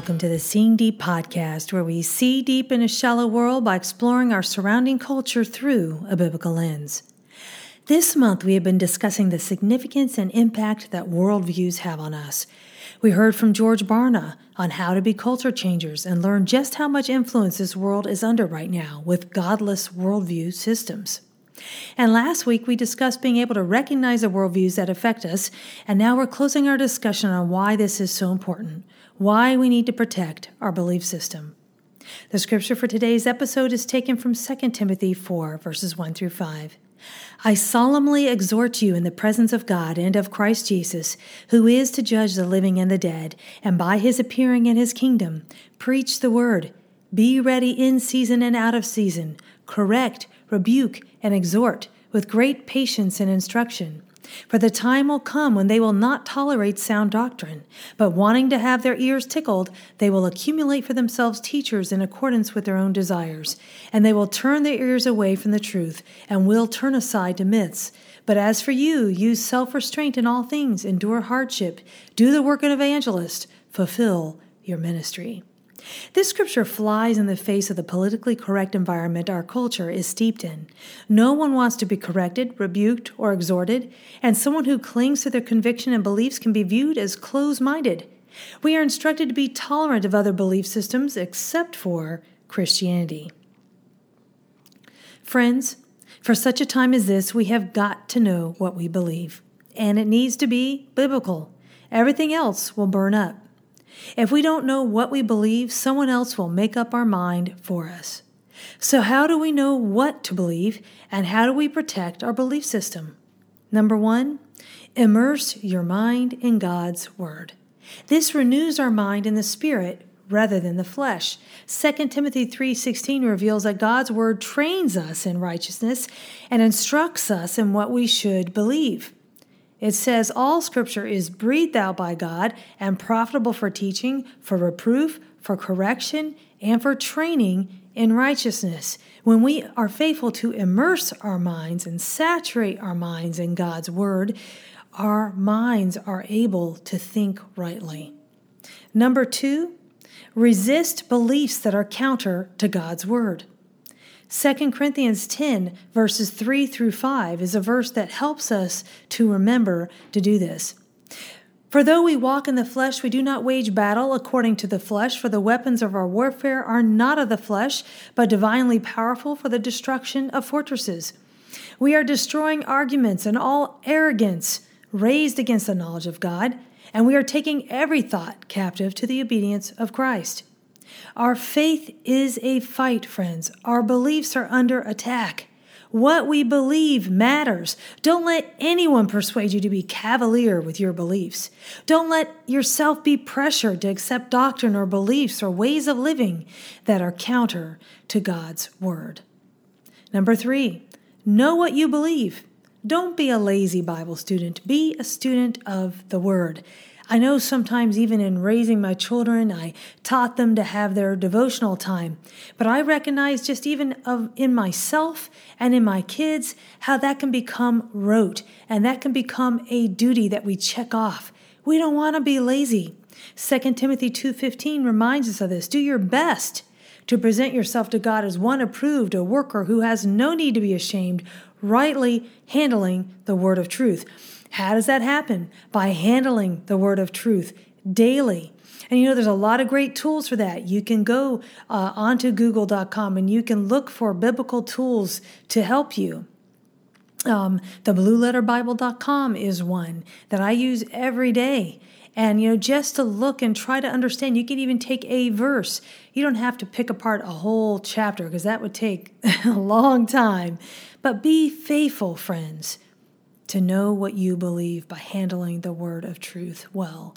welcome to the Seeing Deep podcast, where we see deep in a shallow world by exploring our surrounding culture through a biblical lens. This month, we have been discussing the significance and impact that worldviews have on us. We heard from George Barna on how to be culture changers and learn just how much influence this world is under right now with godless worldview systems. And last week we discussed being able to recognize the worldviews that affect us, and now we're closing our discussion on why this is so important, why we need to protect our belief system. The scripture for today's episode is taken from 2 Timothy 4, verses 1 through 5. I solemnly exhort you in the presence of God and of Christ Jesus, who is to judge the living and the dead, and by his appearing in his kingdom, preach the word. Be ready in season and out of season, correct, rebuke, and exhort with great patience and instruction. For the time will come when they will not tolerate sound doctrine, but wanting to have their ears tickled, they will accumulate for themselves teachers in accordance with their own desires, and they will turn their ears away from the truth, and will turn aside to myths. But as for you, use self restraint in all things, endure hardship, do the work of an evangelist, fulfill your ministry. This scripture flies in the face of the politically correct environment our culture is steeped in. No one wants to be corrected, rebuked, or exhorted, and someone who clings to their conviction and beliefs can be viewed as close minded. We are instructed to be tolerant of other belief systems except for Christianity. Friends, for such a time as this, we have got to know what we believe, and it needs to be biblical. Everything else will burn up. If we don't know what we believe, someone else will make up our mind for us. So, how do we know what to believe and how do we protect our belief system? Number one, immerse your mind in God's Word. This renews our mind in the Spirit rather than the flesh. 2 Timothy 3:16 reveals that God's word trains us in righteousness and instructs us in what we should believe. It says, All scripture is breathed out by God and profitable for teaching, for reproof, for correction, and for training in righteousness. When we are faithful to immerse our minds and saturate our minds in God's word, our minds are able to think rightly. Number two, resist beliefs that are counter to God's word. 2 Corinthians 10, verses 3 through 5, is a verse that helps us to remember to do this. For though we walk in the flesh, we do not wage battle according to the flesh, for the weapons of our warfare are not of the flesh, but divinely powerful for the destruction of fortresses. We are destroying arguments and all arrogance raised against the knowledge of God, and we are taking every thought captive to the obedience of Christ. Our faith is a fight, friends. Our beliefs are under attack. What we believe matters. Don't let anyone persuade you to be cavalier with your beliefs. Don't let yourself be pressured to accept doctrine or beliefs or ways of living that are counter to God's word. Number three, know what you believe. Don't be a lazy Bible student. Be a student of the word. I know sometimes, even in raising my children, I taught them to have their devotional time. But I recognize just even of, in myself and in my kids how that can become rote and that can become a duty that we check off. We don't want to be lazy. 2 Timothy 2:15 reminds us of this. Do your best to present yourself to God as one approved, a worker who has no need to be ashamed, rightly handling the word of truth. How does that happen? By handling the word of truth daily. And you know, there's a lot of great tools for that. You can go uh, onto google.com and you can look for biblical tools to help you. Um, the blueletterbible.com is one that I use every day. And, you know, just to look and try to understand, you can even take a verse. You don't have to pick apart a whole chapter because that would take a long time. But be faithful, friends to know what you believe by handling the word of truth well.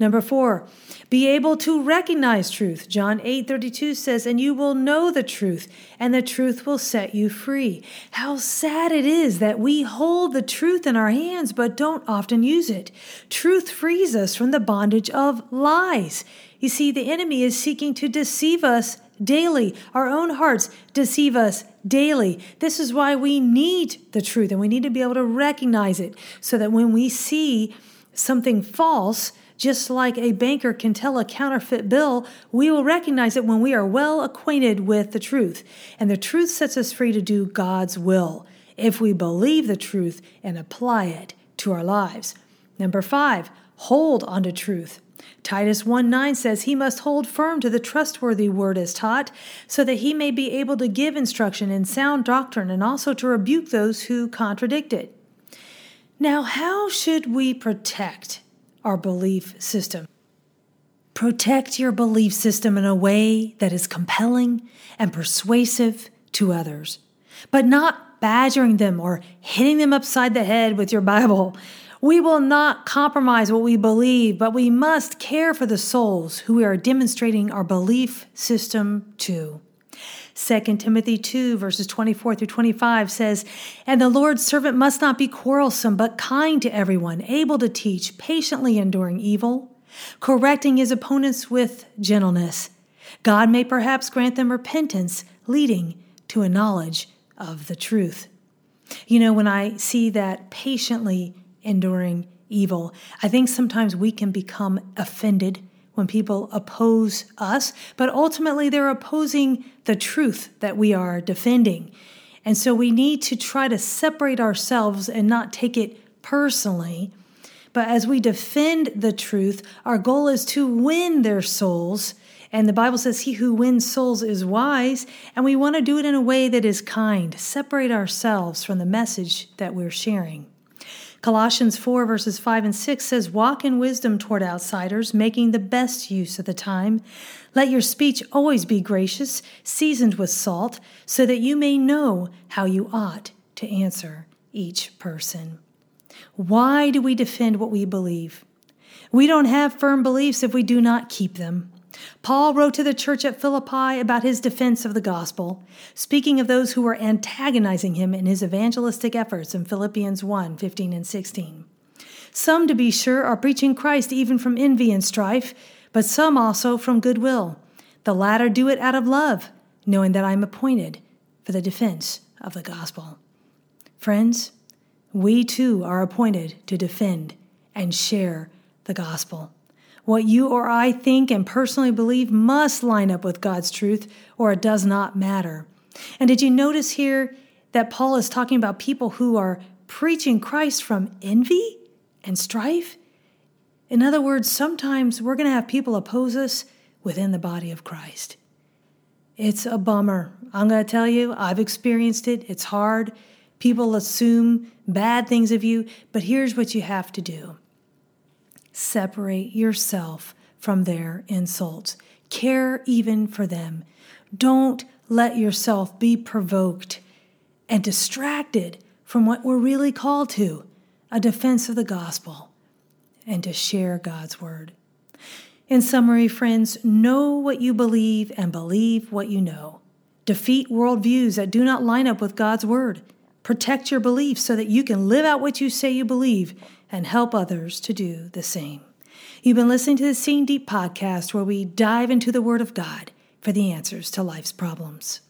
Number four, be able to recognize truth. John 8 32 says, And you will know the truth, and the truth will set you free. How sad it is that we hold the truth in our hands but don't often use it. Truth frees us from the bondage of lies. You see, the enemy is seeking to deceive us daily. Our own hearts deceive us daily. This is why we need the truth and we need to be able to recognize it so that when we see something false, Just like a banker can tell a counterfeit bill, we will recognize it when we are well acquainted with the truth. And the truth sets us free to do God's will if we believe the truth and apply it to our lives. Number five, hold on to truth. Titus 1 9 says he must hold firm to the trustworthy word as taught, so that he may be able to give instruction in sound doctrine and also to rebuke those who contradict it. Now, how should we protect our belief system? Protect your belief system in a way that is compelling and persuasive to others, but not badgering them or hitting them upside the head with your Bible. We will not compromise what we believe, but we must care for the souls who we are demonstrating our belief system to. 2 Timothy 2, verses 24 through 25 says, And the Lord's servant must not be quarrelsome, but kind to everyone, able to teach, patiently enduring evil, correcting his opponents with gentleness. God may perhaps grant them repentance, leading to a knowledge of the truth. You know, when I see that patiently enduring evil. I think sometimes we can become offended when people oppose us, but ultimately they're opposing the truth that we are defending. And so we need to try to separate ourselves and not take it personally. But as we defend the truth, our goal is to win their souls. And the Bible says, He who wins souls is wise. And we want to do it in a way that is kind, separate ourselves from the message that we're sharing. Colossians 4, verses 5 and 6 says, Walk in wisdom toward outsiders, making the best use of the time. Let your speech always be gracious, seasoned with salt, so that you may know how you ought to answer each person. Why do we defend what we believe? We don't have firm beliefs if we do not keep them. Paul wrote to the church at Philippi about his defense of the gospel, speaking of those who were antagonizing him in his evangelistic efforts in Philippians 1 15 and 16. Some, to be sure, are preaching Christ even from envy and strife, but some also from goodwill. The latter do it out of love, knowing that I am appointed for the defense of the gospel. Friends, we too are appointed to defend and share the gospel. What you or I think and personally believe must line up with God's truth, or it does not matter. And did you notice here that Paul is talking about people who are preaching Christ from envy and strife? In other words, sometimes we're going to have people oppose us within the body of Christ. It's a bummer. I'm going to tell you, I've experienced it. It's hard. People assume bad things of you, but here's what you have to do separate yourself from their insults. Care even for them. Don't let yourself be provoked and distracted from what we're really called to a defense of the gospel and to share God's word. In summary, friends, know what you believe and believe what you know. Defeat worldviews that do not line up with God's word. Protect your beliefs so that you can live out what you say you believe and help others to do the same. You've been listening to the Seeing Deep podcast, where we dive into the Word of God for the answers to life's problems.